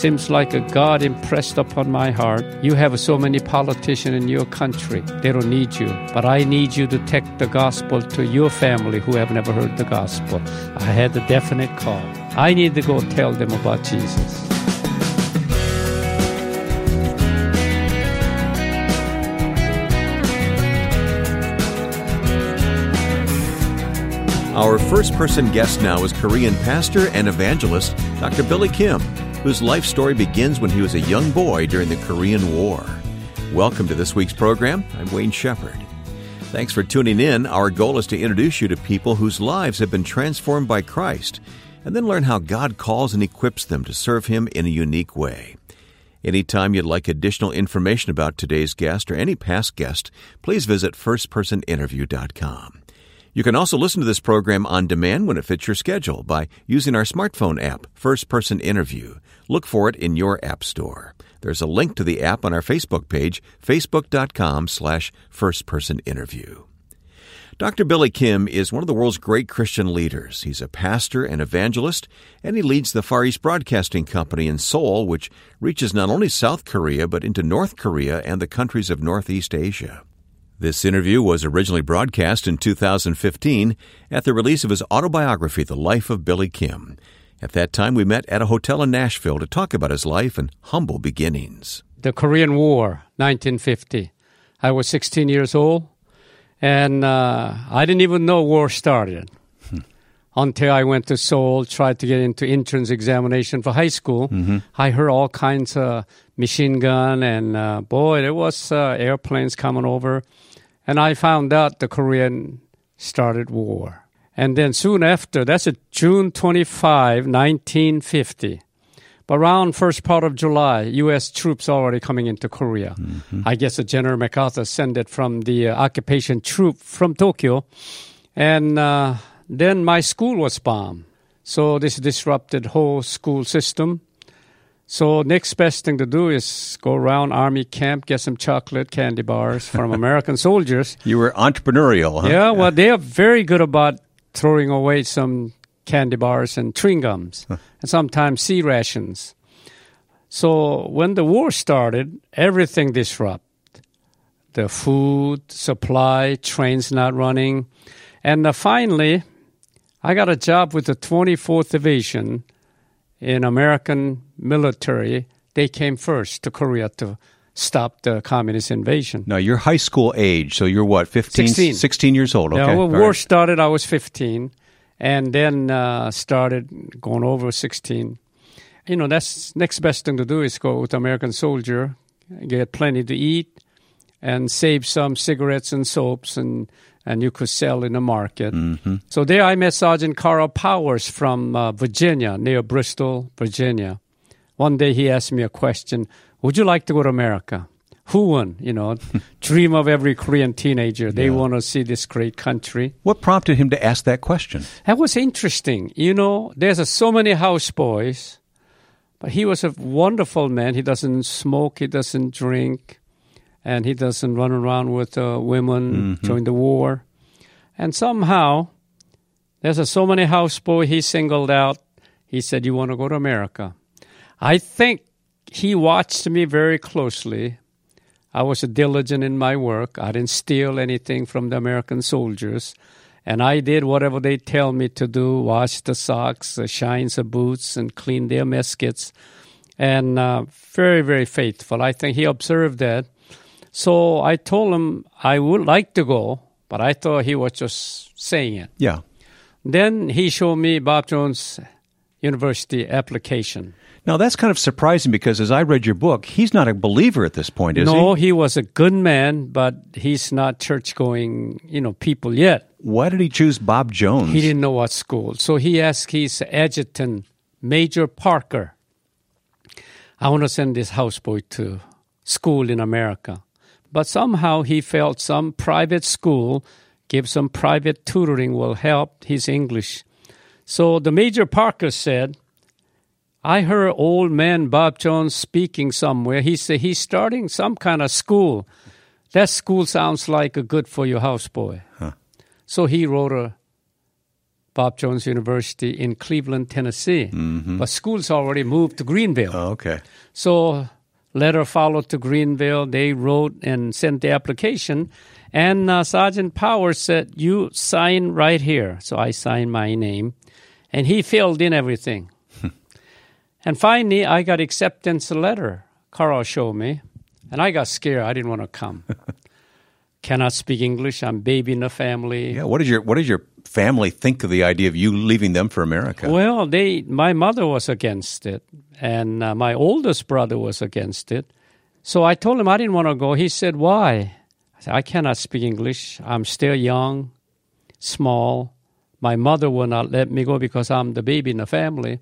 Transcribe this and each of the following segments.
Seems like a God impressed upon my heart. You have so many politicians in your country. They don't need you. But I need you to take the gospel to your family who have never heard the gospel. I had a definite call. I need to go tell them about Jesus. Our first person guest now is Korean pastor and evangelist Dr. Billy Kim, whose life story begins when he was a young boy during the Korean War. Welcome to this week's program. I'm Wayne Shepherd. Thanks for tuning in. Our goal is to introduce you to people whose lives have been transformed by Christ and then learn how God calls and equips them to serve Him in a unique way. Anytime you'd like additional information about today's guest or any past guest, please visit firstpersoninterview.com. You can also listen to this program on demand when it fits your schedule by using our smartphone app, First Person Interview. Look for it in your app store. There's a link to the app on our Facebook page, facebook.com slash firstpersoninterview. Dr. Billy Kim is one of the world's great Christian leaders. He's a pastor and evangelist, and he leads the Far East Broadcasting Company in Seoul, which reaches not only South Korea, but into North Korea and the countries of Northeast Asia. This interview was originally broadcast in 2015 at the release of his autobiography, The Life of Billy Kim. At that time, we met at a hotel in Nashville to talk about his life and humble beginnings. The Korean War, 1950. I was 16 years old, and uh, I didn't even know war started until I went to Seoul, tried to get into entrance examination for high school. Mm-hmm. I heard all kinds of machine gun, and uh, boy, there was uh, airplanes coming over. And I found out the Korean started war. And then soon after, that's a June 25, 1950. But around first part of July, U.S. troops already coming into Korea. I guess the General MacArthur sent it from the uh, occupation troop from Tokyo. And uh, then my school was bombed. So this disrupted whole school system. So next best thing to do is go around army camp, get some chocolate candy bars from American soldiers. You were entrepreneurial, huh? Yeah, well, they are very good about throwing away some candy bars and chewing gums, and sometimes C rations. So when the war started, everything disrupted. The food supply, trains not running, and uh, finally, I got a job with the 24th Division in American military. They came first to Korea to stop the communist invasion. Now, you're high school age, so you're what, 15, 16. 16 years old? Okay. Yeah, when war right. started, I was 15, and then uh, started going over 16. You know, that's next best thing to do is go with American soldier, get plenty to eat, and save some cigarettes and soaps, and and you could sell in the market. Mm-hmm. So there, I met Sergeant Carl Powers from uh, Virginia, near Bristol, Virginia. One day, he asked me a question: Would you like to go to America? Who won? You know, dream of every Korean teenager. They Yeah. want to see this great country. What prompted him to ask that question? That was interesting. You know, there's uh, so many houseboys, but he was a wonderful man. He doesn't smoke, he doesn't drink, and he doesn't run around with uh, women during the war. And somehow, there's uh, so many houseboy he singled out. He said, "You want to go to America?" I think he watched me very closely. I was diligent in my work. I didn't steal anything from the American soldiers. And I did whatever they tell me to do wash the socks, shine the boots, and clean their muskets. And uh, very, very faithful. I think he observed that. So I told him I would like to go, but I thought he was just saying it. Yeah. Then he showed me Bob Jones University application. Now, that's kind of surprising because as I read your book, he's not a believer at this point, is no, he? No, he was a good man, but he's not church going, you know, people yet. Why did he choose Bob Jones? He didn't know what school. So he asked his adjutant, Major Parker, I want to send this houseboy to school in America. But somehow he felt some private school, give some private tutoring will help his English. So the Major Parker said, I heard old man Bob Jones speaking somewhere. He said he's starting some kind of school. That school sounds like a good for your houseboy. So he wrote a Bob Jones University in Cleveland, Tennessee. But schools already moved to Greenville. Oh, okay. So letter followed to Greenville. They wrote and sent the application, and uh, Sergeant Powers said, "You sign right here." So I signed my name, and he filled in everything. And finally, I got acceptance letter. Carl showed me, and I got scared. I didn't want to come. Cannot speak English. I'm baby in the family. Yeah. What did your What did your family think of the idea of you leaving them for America? Well, they my mother was against it, and uh, my oldest brother was against it. So I told him I didn't want to go. He said, "Why?" I said, "I cannot speak English. I'm still young, small. My mother will not let me go because I'm the baby in the family."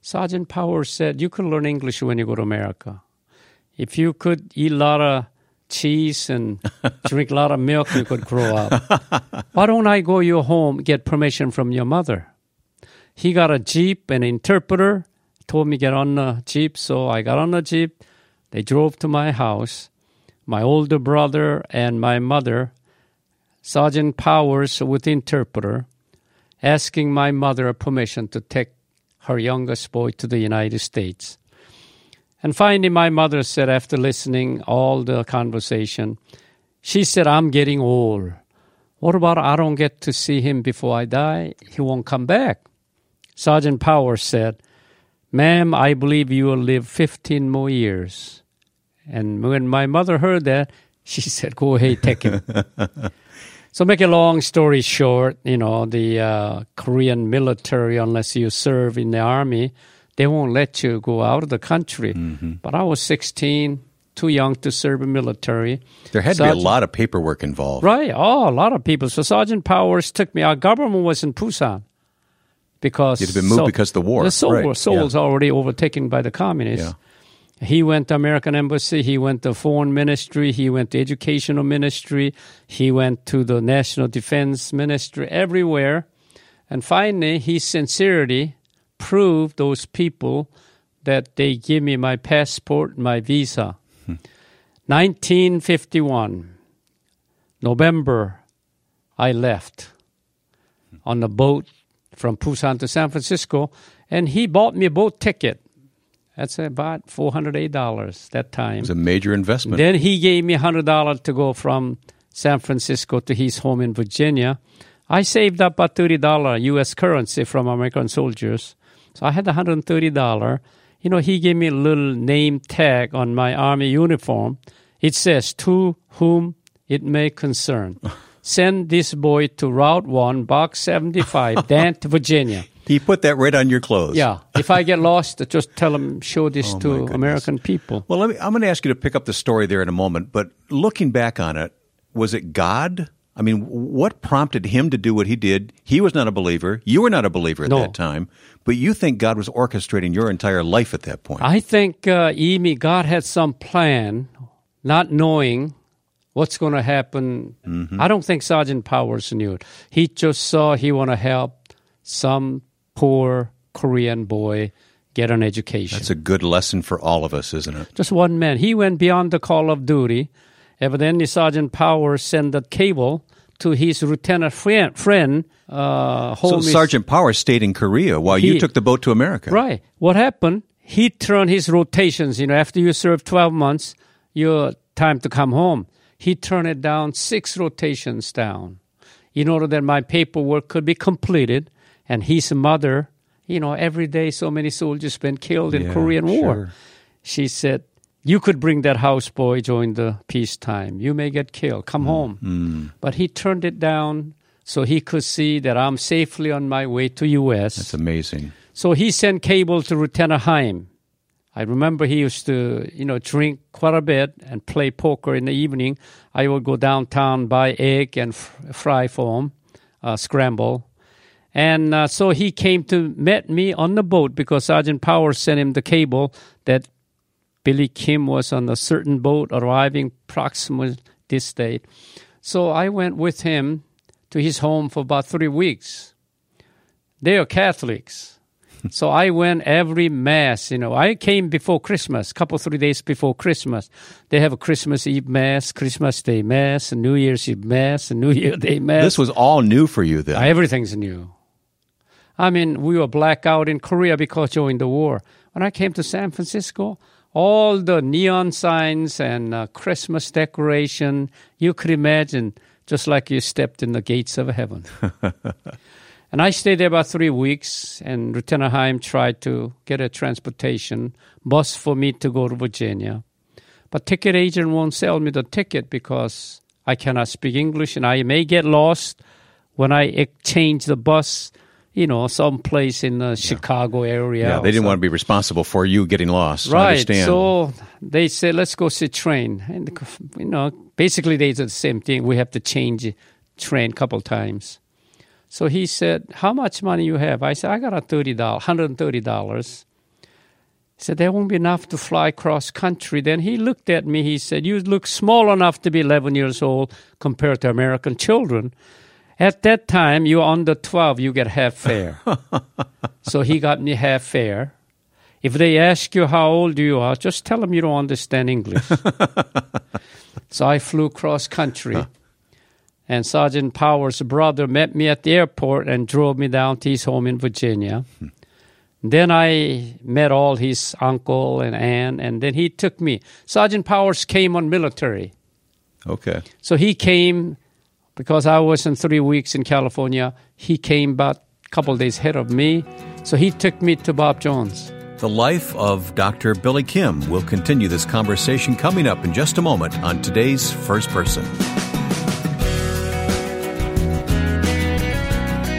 Sergeant Powers said, "You can learn English when you go to America. If you could eat a lot of." Cheese and drink a lot of milk, you could grow up. Why don't I go your home, get permission from your mother? he got a jeep an interpreter told me get on the jeep so i got on the jeep they drove to my house my older brother and my mother sergeant powers with interpreter asking my mother permission to take her youngest boy to the united states and finally my mother said after listening all the conversation she said i'm getting old what about i don't get to see him before i die he won't come back Sergeant Powers said, Ma'am, I believe you will live 15 more years. And when my mother heard that, she said, Go ahead, take him. so, make a long story short, you know, the uh, Korean military, unless you serve in the army, they won't let you go out of the country. But I was 16, too young to serve in military. there had to be a lot of paperwork involved. Right. Oh, a lot of people. So Sergeant Powers took me. Our government was in Busan because You'd have been moved because of the war. The Seoul, Right, Seoul was already overtaken by the communists. He went to American embassy. He went to foreign ministry. He went to educational ministry. He went to the national defense ministry. Everywhere, and finally, his sincerity proved those people that they give me my passport, my visa. Hmm. 1951, November, I left on a boat from Busan to San Francisco, and he bought me a boat ticket. That's about four hundred eight dollars that time. It was a major investment. Then he gave me hundred dollars to go from San Francisco to his home in Virginia. I saved up about thirty dollar U.S. currency from American soldiers, so I had hundred and thirty dollar. You know, he gave me a little name tag on my army uniform. It says, "To whom it may concern." Send this boy to Route One, Box Seventy Five, Dant, Virginia. He put that right on your clothes. Yeah. If I get lost, just tell him, show this Oh, to. American people. Well, me, I'm going to ask you to pick up the story there in a moment, but looking back on it, was it God? I mean, what prompted him to do what he did? He was not a believer. You were not a believer at No. that time, but you think God was orchestrating your entire life at that point. I think, uh, Amy, God had some plan, not knowing what's going to happen. Mm-hmm. I don't think Sergeant Powers knew it. He just saw he want to help some poor Korean boy get an education. That's a good lesson for all of us, isn't it? just one man. He went beyond the call of duty. Evidently, Sergeant Powers sent a cable to his lieutenant friend, friend uh, So Sergeant Power stayed in Korea while you took the boat to America. Right. What happened? He turned his rotations. You know, after you serve 12 months, your time to come home. He turned it down six rotations down in order that my paperwork could be completed. And his mother, you know, every day so many soldiers been killed in Yeah, Korean War. sure. She said, "You could bring that houseboy during the peacetime. You may get killed. Come home." But he turned it down so he could see that I'm safely on my way to U.S. That's amazing. So he sent cable to Lieutenant. I remember he used to, you know, drink quite a bit and play poker in the evening. I would go downtown, buy egg and f- fry for him, uh, scramble. And uh, so he came to met me on the boat because Sergeant Powers sent him the cable that Billy Kim was on a certain boat arriving proximately this date. So I went with him to his home for about three weeks. They are Catholics. so I went every mass. You know, I came before Christmas, couple three days before Christmas. They have a Christmas Eve mass, Christmas Day mass, and New Year's Eve mass, and New Year Day mass. This was all new for you then. Uh, everything's new. I mean, we were black out in Korea because during the war. When I came to San Francisco, all the neon signs and uh, Christmas decoration, you could imagine, just like you stepped in the gates of heaven. and I stayed there about three weeks, and Lieutenant Haim tried to get a transportation bus for me to go to Virginia. But ticket agent won't sell me the ticket because I cannot speak English and I may get lost when I exchange the bus you know, some place in the Chicago area. Yeah, they didn't want to be responsible for you getting lost. Right. So they said, let's go see train. And, you know, basically they did the same thing. We have to change train a couple times. So he said, how much money you have? I said, I got a $30, $130. He said, there won't be enough to fly cross country. Then he looked at me. He said, you look small enough to be 11 years old compared to American children. At that time, you're under 12, you get half fare. so he got me half fare. If they ask you how old you are, just tell them you don't understand English. so I flew cross country. And Sergeant Powers' brother met me at the airport and drove me down to his home in Virginia. Hmm. Then I met all his uncle and aunt, and then he took me. Sergeant Powers came on military. Okay. So he came because I was in three weeks in California. He came about a couple days ahead of me, so he took me to Bob Jones. The life of Dr. Billy Kim will continue this conversation coming up in just a moment on today's First Person.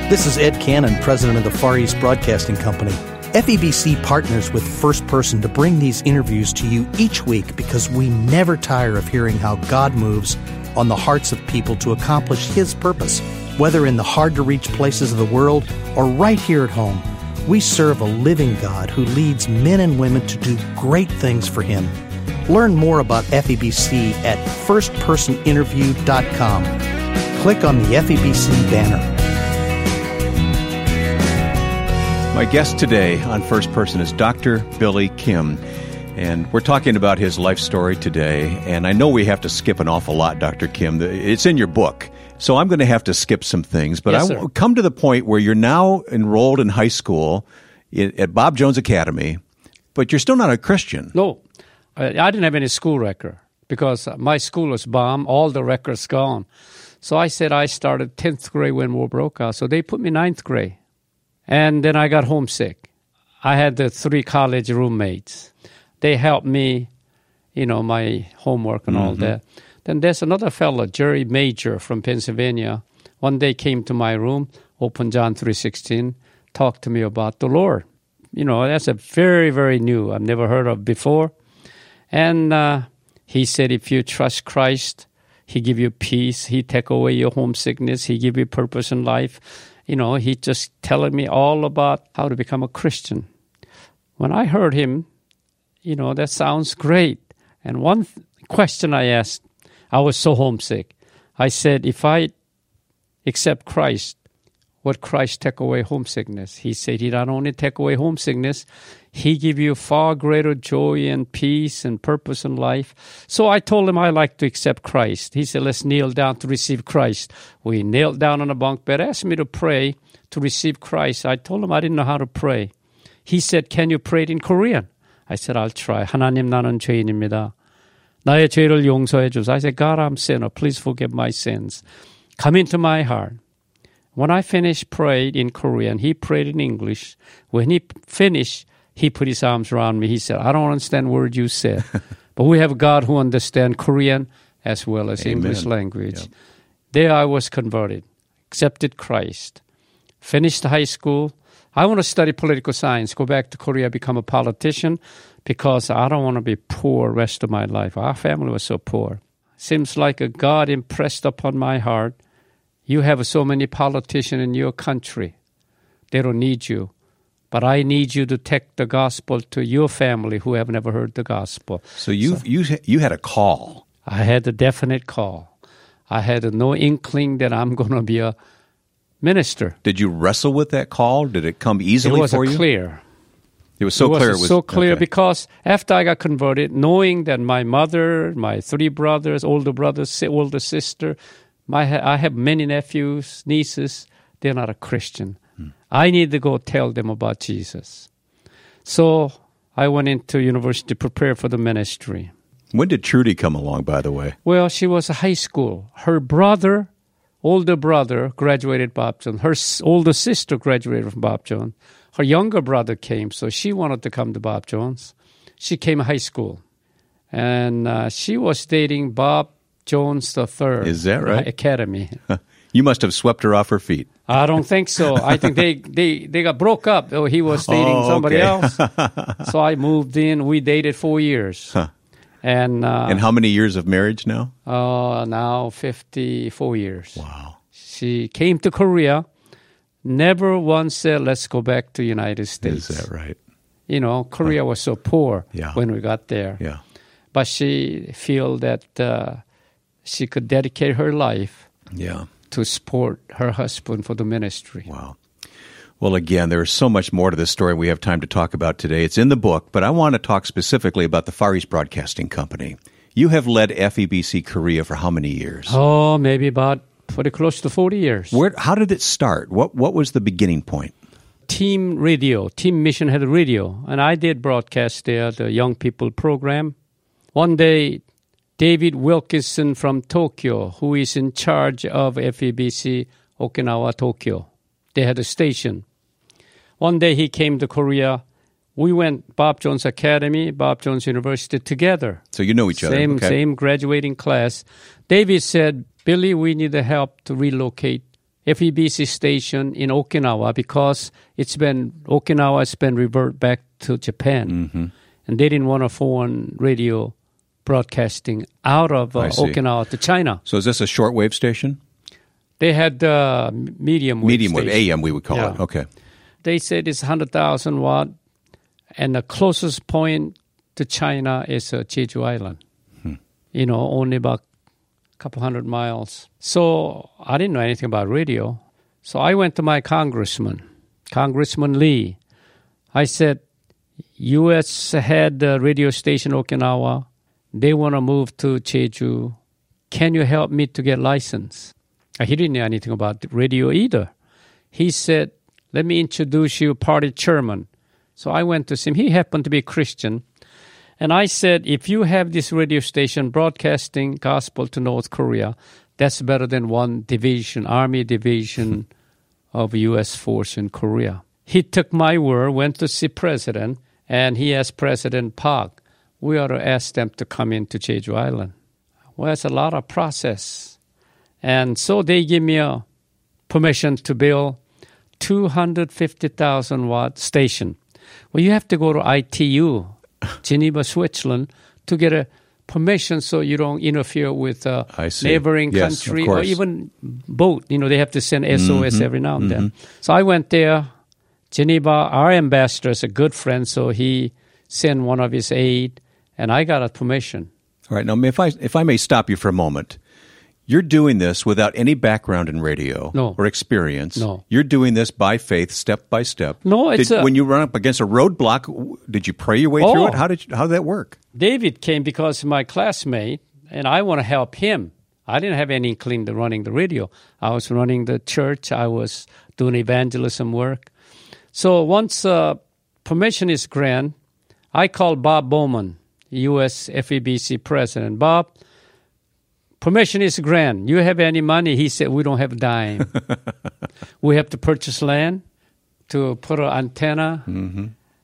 This is Ed Cannon, president of the Far East Broadcasting Company. FEBC partners with First Person to bring these interviews to you each week because we never tire of hearing how God moves on the hearts of people to accomplish His purpose, whether in the hard to reach places of the world or right here at home. We serve a living God who leads men and women to do great things for Him. Learn more about FEBC at firstpersoninterview.com. Click on the FEBC banner. My guest today on First Person is Dr. Billy Kim. And we're talking about his life story today. And I know we have to skip an awful lot, Dr. Kim. It's in your book. So I'm going to have to skip some things. But yes, I come to the point where you're now enrolled in high school at Bob Jones Academy, but you're still not a Christian. No. I didn't have any school record because my school was bombed, all the records gone. So I said I started 10th grade when war broke out. So they put me ninth grade. And then I got homesick. I had the three college roommates they helped me, you know, my homework and mm-hmm. all that. Then there's another fellow, Jerry Major from Pennsylvania. One day came to my room, opened John 3.16, talked to me about the Lord. You know, that's a very, very new, I've never heard of before. And uh, he said, if you trust Christ, he give you peace. He take away your homesickness. He give you purpose in life. You know, he just telling me all about how to become a Christian. When I heard him, you know, that sounds great. And one th- question I asked, I was so homesick. I said, if I accept Christ, would Christ take away homesickness? He said, He not only take away homesickness, He give you far greater joy and peace and purpose in life. So I told him I like to accept Christ. He said, Let's kneel down to receive Christ. We knelt down on a bunk bed, asked me to pray to receive Christ. I told him I didn't know how to pray. He said, Can you pray it in Korean? I said, I'll try. 하나님, 나는 죄인입니다. 나의 죄를 용서해 주소서. I said, God, I'm sinner. Please forgive my sins. Come into my heart. When I finished prayed in Korean, he prayed in English. When he finished, he put his arms around me. He said, I don't understand word you said, but we have God who understands Korean as well as Amen. English language. Yep. There I was converted, accepted Christ, finished high school, I want to study political science, go back to Korea, become a politician, because I don't want to be poor rest of my life. Our family was so poor. Seems like a God impressed upon my heart. You have so many politicians in your country. They don't need you. But I need you to take the gospel to your family who have never heard the gospel. So you so, you you had a call. I had a definite call. I had no inkling that I'm going to be a minister. Did you wrestle with that call? Did it come easily it was for you? clear. It was so it was clear. It was so clear okay. because after I got converted, knowing that my mother, my three brothers, older brothers, older sister, my I have many nephews, nieces. They're not a Christian. Hmm. I need to go tell them about Jesus. So I went into university to prepare for the ministry. When did Trudy come along, by the way? Well, she was a high school. Her brother, older brother, graduated Bob Jones. Her older sister graduated from Bob Jones. Her younger brother came, so she wanted to come to Bob Jones. She came high school, and uh, she was dating Bob Jones the third. Is that right? Academy. You must have swept her off her feet. I don't think so. I think they, they, they got broke up. Oh, he was dating Oh, somebody okay. else. so I moved in. We dated four years. And, uh, And how many years of marriage now? uh, now 54 years. Wow. She came to Korea, never once said, let's go back to United States. Is that right? You know, Korea was so poor Yeah. when we got there. Yeah. But she feel that uh, she could dedicate her life Yeah. to support her husband for the ministry. Wow. Well, again, there is so much more to this story we have time to talk about today. It's in the book, but I want to talk specifically about the Far East Broadcasting Company. You have led FEBC Korea for how many years? Oh, maybe about pretty close to 40 years. Where, how did it start? What, what was the beginning point? Team Radio, Team Mission had a radio, and I did broadcast there, the young people program. One day, David Wilkinson from Tokyo, who is in charge of FEBC Okinawa, Tokyo, they had a station. One day he came to Korea. We went Bob Jones Academy, Bob Jones University together. So you know each other. Same okay. same graduating class. David said, "Billy, we need the help to relocate FEBC station in Okinawa because it's been Okinawa has been reverted back to Japan, Mm-hmm. and they didn't want a foreign radio broadcasting out of uh. Okinawa to China. So is this a shortwave station? They had uh, medium wave Medium wave. AM, we would call it. Okay. They said it's hundred thousand watt, and the closest point to China is uh, Jeju Island. You know, only about a couple hundred miles. So I didn't know anything about radio. So I went to my congressman, Congressman Lee. I said, U.S. had a radio station Okinawa. They want to move to Jeju. Can you help me to get license? Uh, He didn't know anything about radio either. He said, let me introduce you party chairman. So I went to see him. He happened to be a Christian. And I said, if you have this radio station broadcasting gospel to North Korea, that's better than one division, army division of U.S. force in Korea. He took my word, went to see president, and he asked President Park, we ought to ask them to come into Jeju Island. Well, it's a lot of process. And so they give me a permission to build 250,000 watt station. Well, you have to go to ITU, Geneva, Switzerland, to get a permission so you don't interfere with a neighboring Yes, country or even boat. You know, they have to send SOS Mm-hmm. every now and then. So I went there. Geneva, our ambassador is a good friend, so he sent one of his aide, and I got a permission. All right. Now, if I if I may stop you for a moment, you're doing this without any background in radio No. or experience. No. You're doing this by faith, step by step. No, it's Did- a- when you run up against a roadblock. Did you pray your way through Oh. it? How did you, how did that work? David came because my classmate, and I want to help him. I didn't have any inkling to running the radio. I was running the church. I was doing evangelism work. So once uh, permission is granted, I called Bob Bowman, U.S. FEBC president. Bob, permission is granted. You have any money? He said, we don't have a dime. we have to purchase land to put an antenna.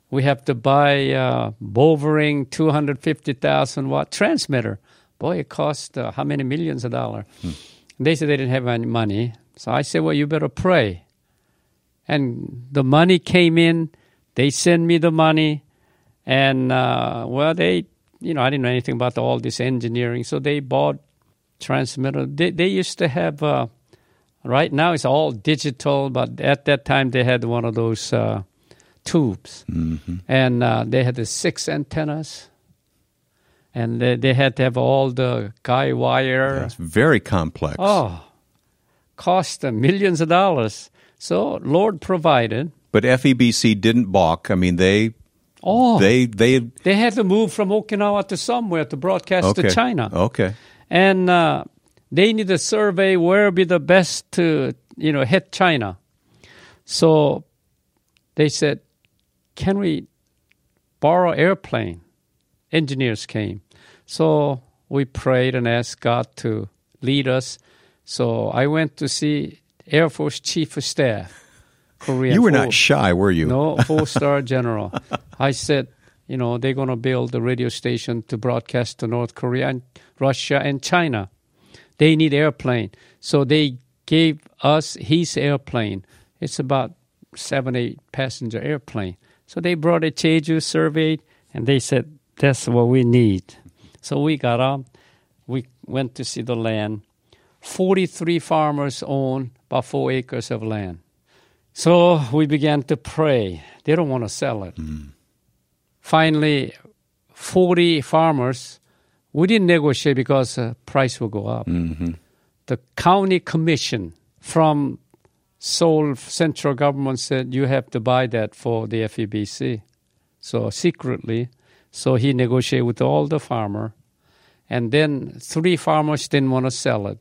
We have to buy uh, Bovering 250,000 watt transmitter. Boy, it cost uh, how many millions of dollars? They said they didn't have any money. So I said, well, you better pray. And the money came in. They sent me the money. And, uh, well, they, you know, I didn't know anything about all this engineering. So they bought transmitter. They, they used to have, uh, right now it's all digital, but at that time they had one of those uh, tubes. And uh, they had the six antennas. And they, they had to have all the guy wire. It's very complex. Oh, cost them millions of dollars. So Lord provided. But FEBC didn't balk. I mean, they Oh, they they they had to move from Okinawa to somewhere to broadcast okay to China. Okay. And uh, they need to survey where be the best to you know hit China. So they said, "Can we borrow airplane?" Engineers came, so we prayed and asked God to lead us. So I went to see Air Force Chief of Staff. Korean. You were four- not shy, were you? no four star general. I said, you know, they're going to build a radio station to broadcast to North Korea and Russia and China. They need airplane, so they gave us his airplane. It's about seven, eight passenger airplane. So they brought a Jeju, surveyed, and they said that's what we need. So we got up. We went to see the land. Forty-three farmers own about four acres of land. So we began to pray. They don't want to sell it. Mm. Finally, 40 farmers, we didn't negotiate because the price will go up. Mm-hmm. The county commission from Seoul central government said you have to buy that for the FEBC. So secretly, so he negotiated with all the farmer, and then three farmers didn't want to sell it.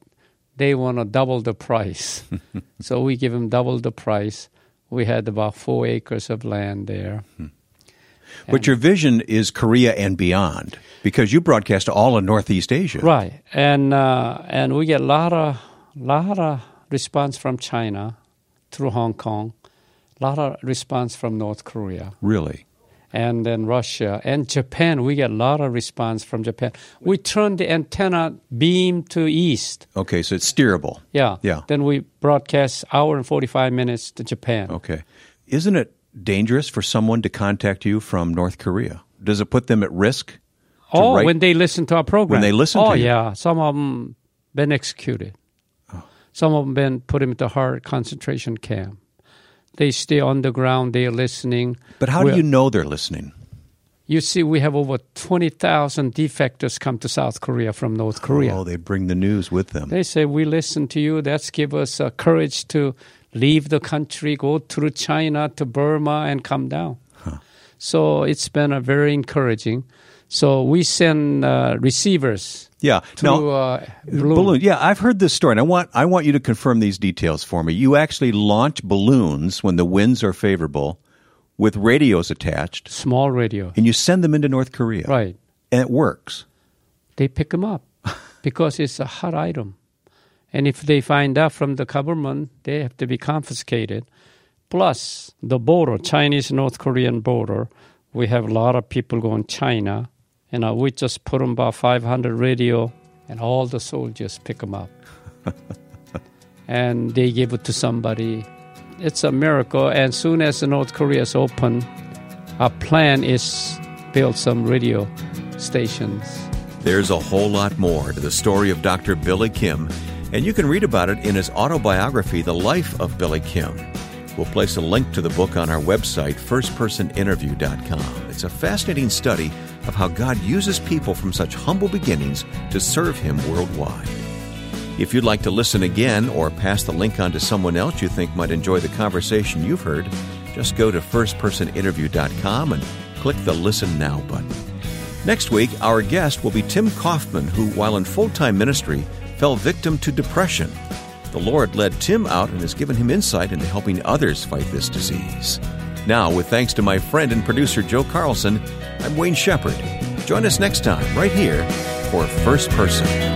They want to double the price. so we give them double the price. We had about four acres of land there. Hmm. But your vision is Korea and beyond because you broadcast all of Northeast Asia. Right, and uh, and we get a lot of lot of response from China through Hong Kong, a lot of response from North Korea, Really? and then Russia and Japan. We get a lot of response from Japan. We turn the antenna beam to east. Okay, so it's steerable. Yeah, Yeah. Then we broadcast hour and forty five minutes to Japan. Okay. Isn't it dangerous for someone to contact you from North Korea? Does it put them at risk? Oh, write- when they listen to our program. When they listen oh, yeah. Some of them been executed. Some of them been put into hard concentration camp. They stay underground. They're listening. But how do We're- you know they're listening? You see, we have over 20,000 defectors come to South Korea from North Korea. Oh, they bring the news with them. They say, we listen to you. That's give us uh, courage to leave the country, go through China to Burma and come down. So it's been a very encouraging. So we send uh, receivers yeah. through now, uh, balloon. balloon. Yeah, I've heard this story, and I want I want you to confirm these details for me. You actually launch balloons when the winds are favorable, with radios attached, small radio. and you send them into North Korea. Right. And it works. They pick them up because it's a hot item. And if they find out from the government, they have to be confiscated. Plus, the border, Chinese North Korean border, we have a lot of people going China. And we just put them about 500 radio, and all the soldiers pick them up. and they give it to somebody. It's a miracle. And soon as the North Korea is open, our plan is build some radio stations. There's a whole lot more to the story of Dr. Billy Kim, and you can read about it in his autobiography, The Life of Billy Kim. We'll place a link to the book on our website, firstpersoninterview.com. It's a fascinating study of how God uses people from such humble beginnings to serve Him worldwide. If you'd like to listen again or pass the link on to someone else you think might enjoy the conversation you've heard, just go to firstpersoninterview.com and click the Listen Now button. Next week, our guest will be Tim Kaufman, who, while in full time ministry, fell victim to depression. The Lord led Tim out and has given him insight into helping others fight this disease. Now, with thanks to my friend and producer Joe Carlson, I'm Wayne Shepherd. Join us next time, right here, for First Person.